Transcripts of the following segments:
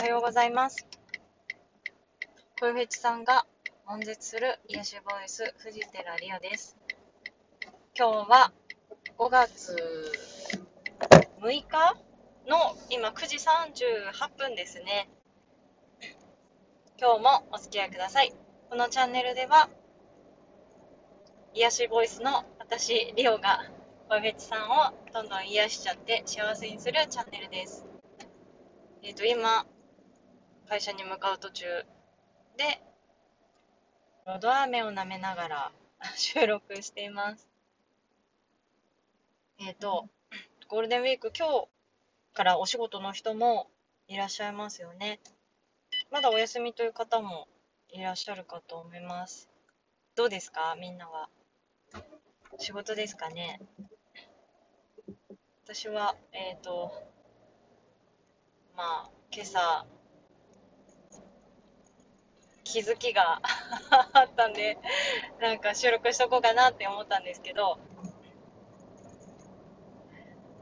はようございます。小フェチさんが悶絶する癒しボイス、藤寺リオです。今日は5月6日の今9時38分ですね。今日もお付き合いください。このチャンネルでは癒しボイスの私、リオが小フェチさんをどんどん癒しちゃって幸せにするチャンネルです。えっ、と、今、会社に向かう途中で、のど飴を舐めながら 収録しています。えっ、と、ゴールデンウィーク今日からお仕事の人もいらっしゃいますよね。まだお休みという方もいらっしゃるかと思います。どうですか？みんなは。仕事ですかね？私は、えっ、と、まあ、今朝、気づきが あったんで、なんか収録しとこうかなって思ったんですけど、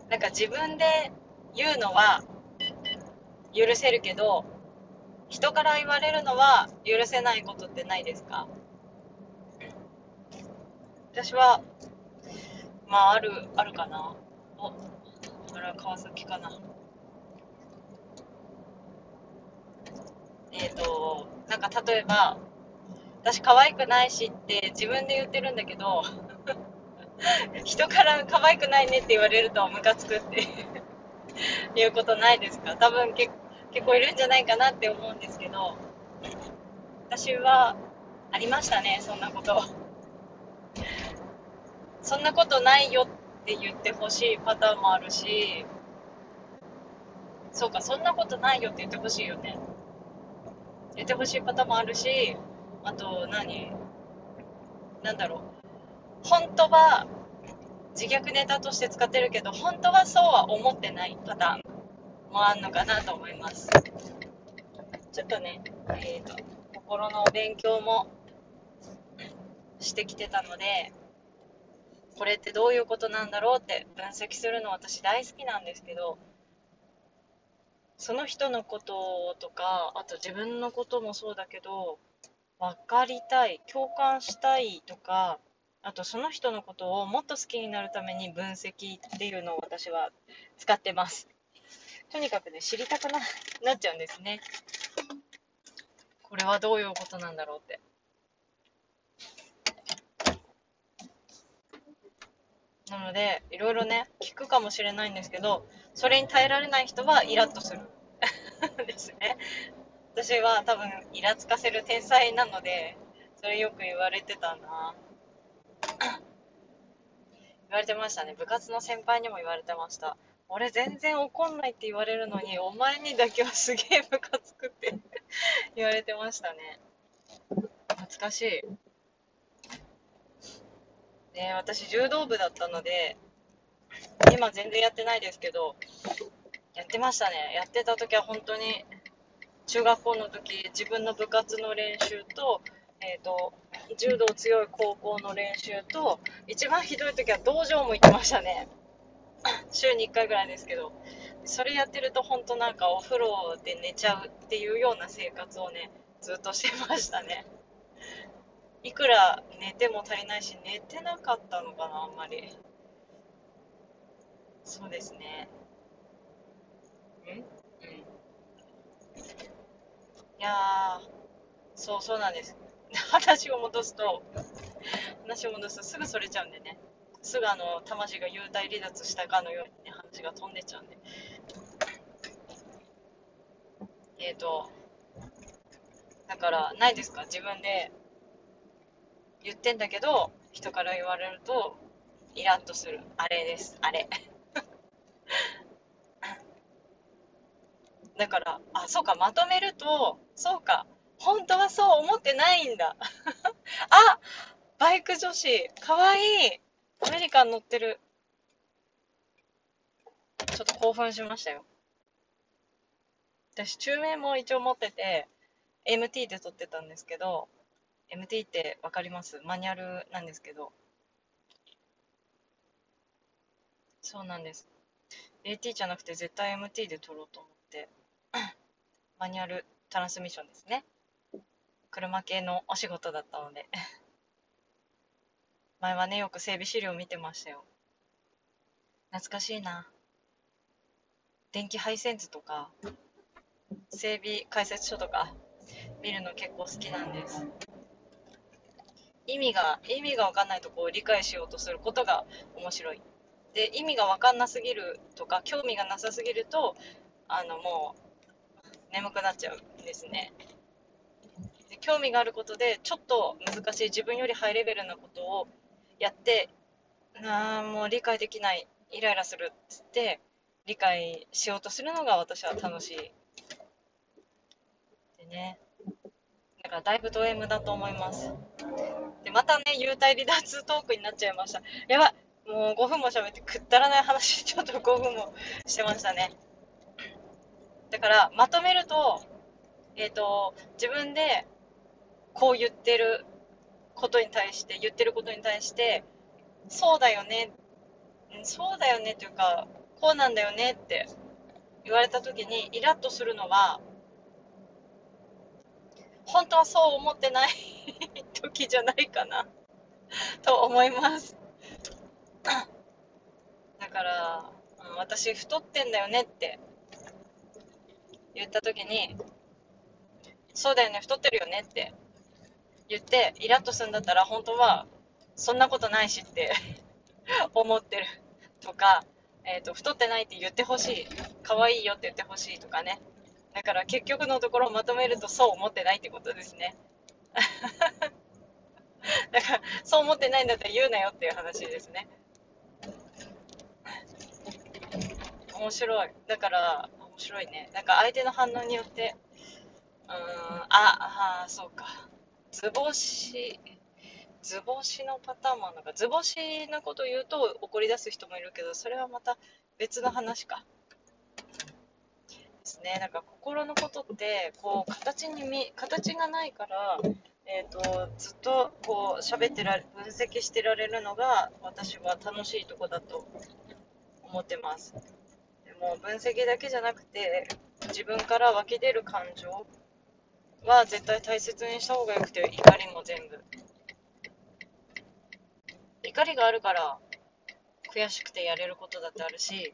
なんか自分で言うのは許せるけど、人から言われるのは許せないことってないですか？私は、まあ、ある、あるかな。お、これは川崎かな。えっ、と、なんか例えば、私可愛くないしって自分で言ってるんだけど、人から可愛くないねって言われるとムカつくっていう ことないですか？多分結結構いるんじゃないかなって思うんですけど、私はありましたね、そんなこと。そんなことないよって言ってほしいパターンもあるし、そうか、そんなことないよって言ってほしいよね。言ってほしいパターンもあるし、あと何、なんだろう。本当は自虐ネタとして使ってるけど、本当はそうは思ってないパターンもあんのかなと思います。ちょっとね、えっ、と、心の勉強もしてきてたので、これってどういうことなんだろうって分析するの私大好きなんですけど、その人のこととか、あと自分のこともそうだけど、分かりたい、共感したいとか、あとその人のことをもっと好きになるために分析っていうのを私は使ってます。とにかくね、知りたくななっちゃうんですね。これはどういうことなんだろうって。なので、いろいろね、聞くかもしれないんですけど、それに耐えられない人はイラッとする。ですね。私は多分、イラつかせる天才なので、それよく言われてたな。言われてましたね。部活の先輩にも言われてました。俺全然怒んないって言われるのに、お前にだけはすげえムカつくって 言われてましたね。懐かしい。ね、私柔道部だったので、今全然やってないですけど、やってましたね。やってた時は本当に、中学校の時、自分の部活の練習と、えっ、と、柔道強い高校の練習と、一番ひどい時は道場も行ってましたね。週に1回ぐらいですけど、それやってると本当なんかお風呂で寝ちゃうっていうような生活をね、ずっとしてましたね。いくら寝ても足りないし、寝てなかったのかな、あんまり。そうですね。ん？うん。いやー、そうそうなんです。話を戻すと、話を戻すとすぐそれちゃうんでね。すぐあの、魂が幽体離脱したかのようにね、話が飛んでっちゃうんで。えーと、だから、ないですか？自分で言ってんだけど、人から言われると、イラッとする。あれです。あれ。だから、あ、そうか、まとめると、そうか、本当はそう思ってないんだ。あ、バイク女子、かわいい。アメリカン乗ってる。ちょっと興奮しましたよ。私、中名も一応持ってて、MT で撮ってたんですけど、MT ってわかります？マニュアルなんですけど。そうなんです。AT じゃなくて絶対 MT で撮ろうと思って。マニュアルトランスミッションですね車系のお仕事だったので 前はねよく整備資料見てましたよ懐かしいな電気配線図とか整備解説書とか見るの結構好きなんです意味が意味が分かんないとこう理解しようとすることが面白い。で意味が分かんなすぎるとか興味がなさすぎるとあのもう眠くなっちゃうんですね。で興味があることでちょっと難しい自分よりハイレベルなことをやってあもう理解できないイライラするっつって理解しようとするのが私は楽しい。でね。だからだいぶド M だと思います。でまたね幽体離脱トークになっちゃいました。やばい。もう5分も喋ってくったらない話ちょっと5分もしてましたね。だからまとめるとえっ、ー、と自分でこう言ってることに対して言ってることに対してそうだよねそうだよねというかこうなんだよねって言われた時にイラッとするのは本当はそう思ってない 時じゃないかな。と思います。だから、私太ってんだよねって。言った時にそうだよね太ってるよねって。言ってイラッとするんだったら本当はそんなことないしって。思ってるとか、えーと、太ってないって言ってほしい。可愛いよって言ってほしいとかね。だから結局のところをまとめるとそう思ってないってことですね。だからそう思ってないんだったら言うなよっていう話ですね。面白い。だから面白いね。なんか相手の反応によってうーんああそうか。図星図星のパターンもあるのか。図星のことを言うと怒り出す人もいるけどそれはまた別の話か。ですね。なんか心のことってこう形に見形がないからえーと、ずっとこう喋ってら分析してられるのが私は楽しいとこだと思ってます。でも分析だけじゃなくて自分から湧き出る感情は絶対大切にした方がよくて怒りも全部。怒りがあるから悔しくてやれることだってあるし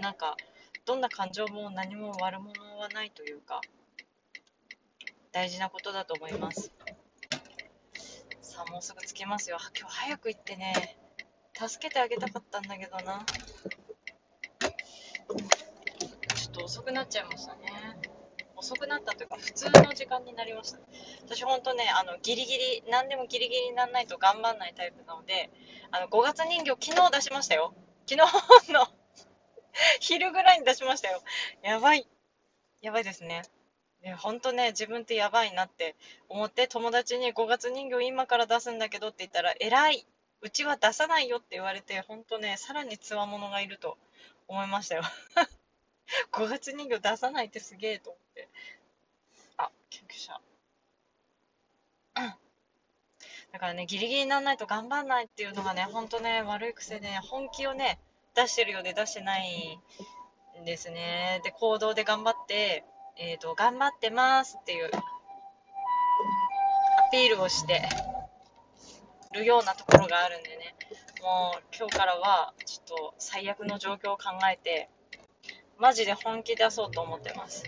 なんかどんな感情も何も悪者はないというか大事なことだと思います。さあもうすぐ着きますよ。今日早く行ってね。助けてあげたかったんだけどな。ちょっと遅くなっちゃいましたね。遅くなったというか普通の時間になりました。私ほんとねあのギリギリ何でもギリギリにならないと頑張んないタイプなのであの5月人形昨日出しましたよ。昨日の 昼ぐらいに出しましたよやばいやばいですねね、ほんとね、自分ってやばいなって思って、友達に5月人形今から出すんだけどって言ったら、偉いうちは出さないよって言われて、ほんとね、さらにつわものがいると思いましたよ。5月人形出さないってすげえと思って。あ、救急車。だからね、ギリギリにならないと頑張んないっていうのがね、ほんとね、悪い癖で、ね、本気をね、出してるようで出してないんですね。で、行動で頑張って、えっ、ー、と、頑張ってますっていうアピールをしてるようなところがあるんでね、もう今日からはちょっと最悪の状況を考えて、マジで本気出そうと思ってます。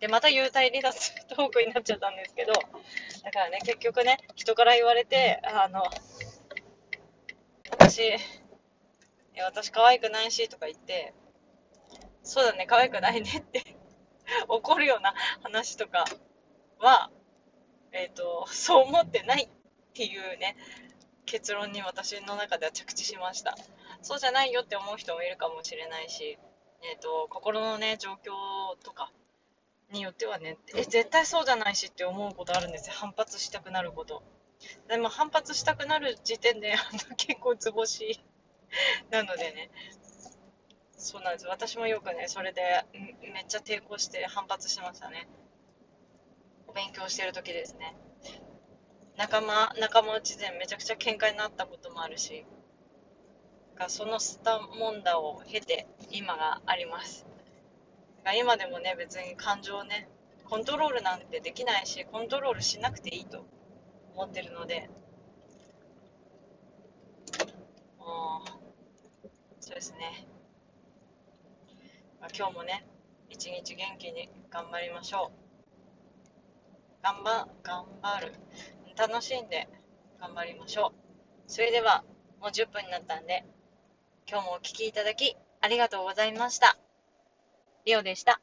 で、また幽体離脱トークになっちゃったんですけど、だからね、結局ね、人から言われて、あの、私、私可愛くないしとか言って、そうだね、可愛くないねって 怒るような話とかは、えっ、ー、と、そう思ってないっていうね、結論に私の中では着地しました。そうじゃないよって思う人もいるかもしれないし、えっ、ー、と、心のね、状況とかによってはね、え、絶対そうじゃないしって思うことあるんですよ。反発したくなること。でも反発したくなる時点で、結構図星 なのでね、そうなんです。私もよくね、それでめっちゃ抵抗して反発してましたね。お勉強してる時ですね。仲間、仲間内でめちゃくちゃ喧嘩になったこともあるし、がそのスタモンダを経て今があります。が今でもね、別に感情をね、コントロールなんてできないし、コントロールしなくていいと思ってるので、もう、そうですね。まあ、今日もね、一日元気に頑張りましょう。頑張、頑張る。楽しんで頑張りましょう。それでは、もう10分になったんで、今日もお聴きいただきありがとうございました。リオでした。